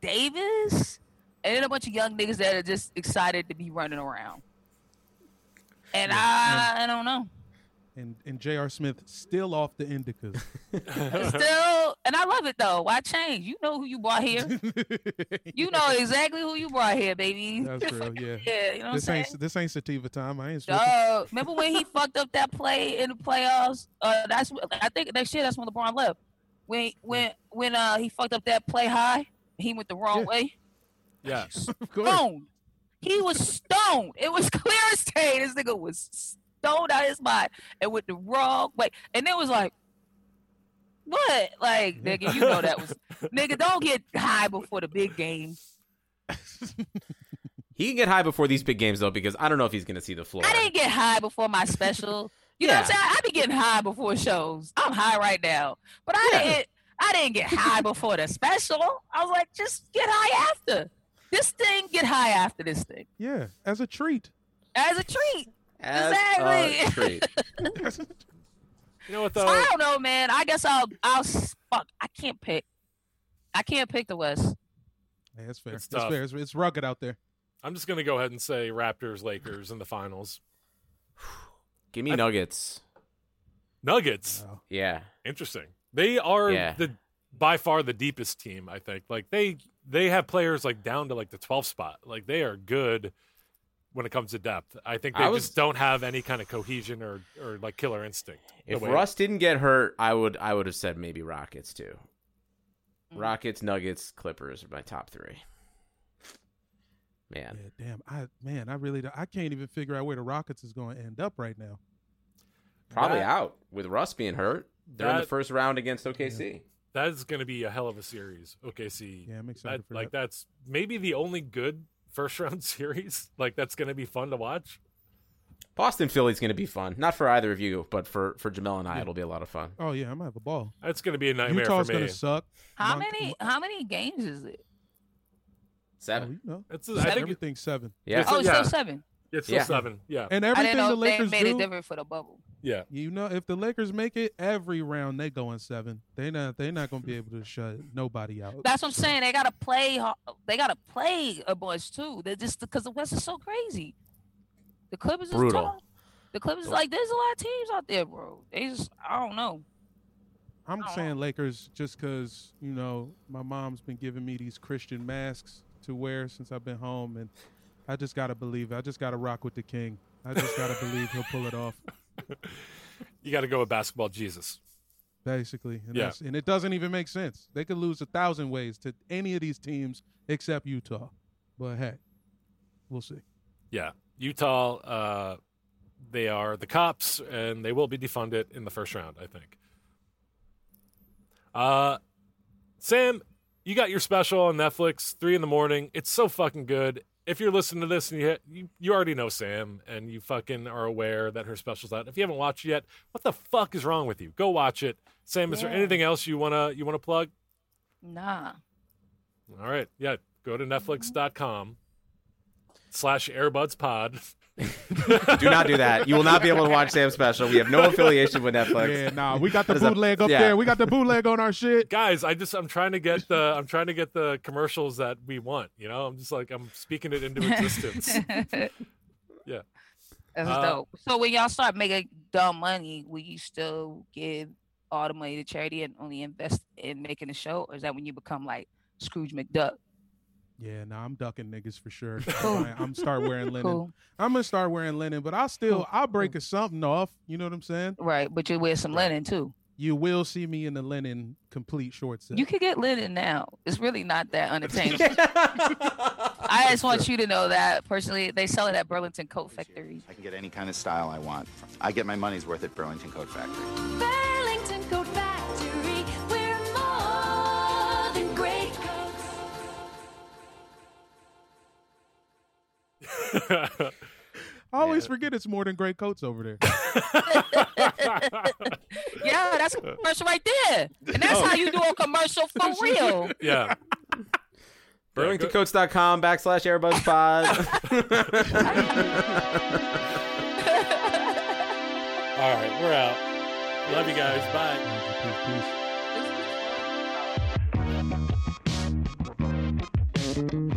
Davis, and then a bunch of young niggas that are just excited to be running around. And Yeah, I, I don't know. And and J.R. Smith still off the indicas. Still, and I love it though. Why change? You know who you brought here. You know exactly who you brought here, baby. That's real, yeah. yeah, you know what I'm this saying? ain't this ain't sativa time. I ain't switching. Dog, remember when he fucked up that play in the playoffs? Uh, that's I think next year that's when LeBron left. When when when uh he fucked up that play high, he went the wrong Yeah. way. Yes. Of course. Stoned. He was stoned. It was clear as day. This nigga was stoned out of his mind and went the wrong way. And it was like, what? Like, nigga, you know that was nigga. Don't get high before the big game. He can get high before these big games though, because I don't know if he's going to see the floor. I didn't get high before my special. You know what I'm saying? I be getting high before shows. I'm high right now, but I Yeah. didn't. I didn't get high before the special. I was like, just get high after this thing. Get high after this thing Yeah, as a treat. as a treat. As Exactly. a treat. You know what So though? I don't know, man. I guess I'll. I'll. Fuck. I can't pick. I can't pick the West. Yeah, it's fair. It's It's, tough. fair. It's, it's rugged out there. I'm just gonna go ahead and say Raptors, Lakers in the finals. Give me I- Nuggets. Nuggets. Wow. Yeah. Interesting. They are Yeah. the by far the deepest team. I think. Like they they have players like down to like the 12th spot. Like they are good when it comes to depth. I think they I was- just don't have any kind of cohesion or or like killer instinct. If Russ didn't get hurt, I would I would have said maybe Rockets too. Mm. Rockets, Nuggets, Clippers are my top three. Man, Yeah, damn. I man, I really don't- I can't even figure out where the Rockets is going to end up right now. probably That- out with Russ being hurt. They're in the first round against OKC. that is going to be a hell of a series. OKC. Yeah, I'm excited That, like that. that's maybe the only good first round series. Like that's going to be fun to watch. Boston, Philly's going to be fun. Not for either of you, but for for Jamel and I, Yeah. it'll be a lot of fun. Oh yeah, I'm gonna have a ball. That's going to be a nightmare Utah's for me. Utah's gonna suck. How Mon- many? How many games is it? Oh, Seven. you know, It's, Seven? I think everything's seven. Yeah. It's- Oh, it's yeah. still seven. it's still Yeah. seven. Yeah, And I everything didn't know the if they Lakers made do, it different for the bubble. Yeah. you know, if the Lakers make it every round, they going seven. They not they not gonna be able to shut nobody out. That's what I'm saying. They gotta play. har- They gotta play a bunch too. They're just because the West is so crazy. The Clippers is Brutal. tough. The Clippers is like there's a lot of teams out there, bro. They just I don't know. I'm Oh. saying Lakers just because you know my mom's been giving me these Christian masks to wear since I've been home, and I just gotta believe. I just gotta rock with the king. I just gotta believe he'll pull it off. You got to go with basketball Jesus. Basically, and, Yeah. and it doesn't even make sense. They could lose a thousand ways to any of these teams except Utah, but hey, we'll see. Yeah, Utah. Uh, they are the cops, and they will be defunded in the first round. I think. Uh, Sam, you got your special on Netflix, three in the morning. It's so fucking good. If you're listening to this and you, you you already know Sam and you fucking are aware that her special's out. If you haven't watched it yet, what the fuck is wrong with you? Go watch it. Sam, is there anything else you wanna you wanna plug? Nah. All right, yeah, go to netflix.com mm-hmm. slash airbuds pod. Do not do that. You will not be able to watch Sam's special. We have no affiliation with Netflix. Yeah, nah, we got the That is a- bootleg up yeah. there. We got the bootleg on our shit. guys i just i'm trying to get the i'm trying to get the commercials that we want you know i'm just like i'm speaking it into existence Yeah. That's Uh, dope. So when y'all start making dumb money, will you still give all the money to charity and only invest in making the show, or is that when you become like Scrooge McDuck? Yeah, nah, I'm ducking niggas for sure. Cool. I- I'm start wearing linen. Cool, I'm gonna start wearing linen, but I'll still Cool. I'll break a something off. You know what I'm saying? right? But you wear some linen too. You will see me in the linen complete short set. You could get linen now. It's really not that unattainable. I just want you to know that personally, they sell it at Burlington Coat Factory. I can get any kind of style I want. I get my money's worth at Burlington Coat Factory. Oh always forget it's more than great coats over there. yeah, that's a uh, commercial right there. And that's Oh. how you do a commercial for real. yeah. BurlingtonCoats.com backslash AirbudsPod. All right, we're out. Love you guys. Bye. Peace, peace.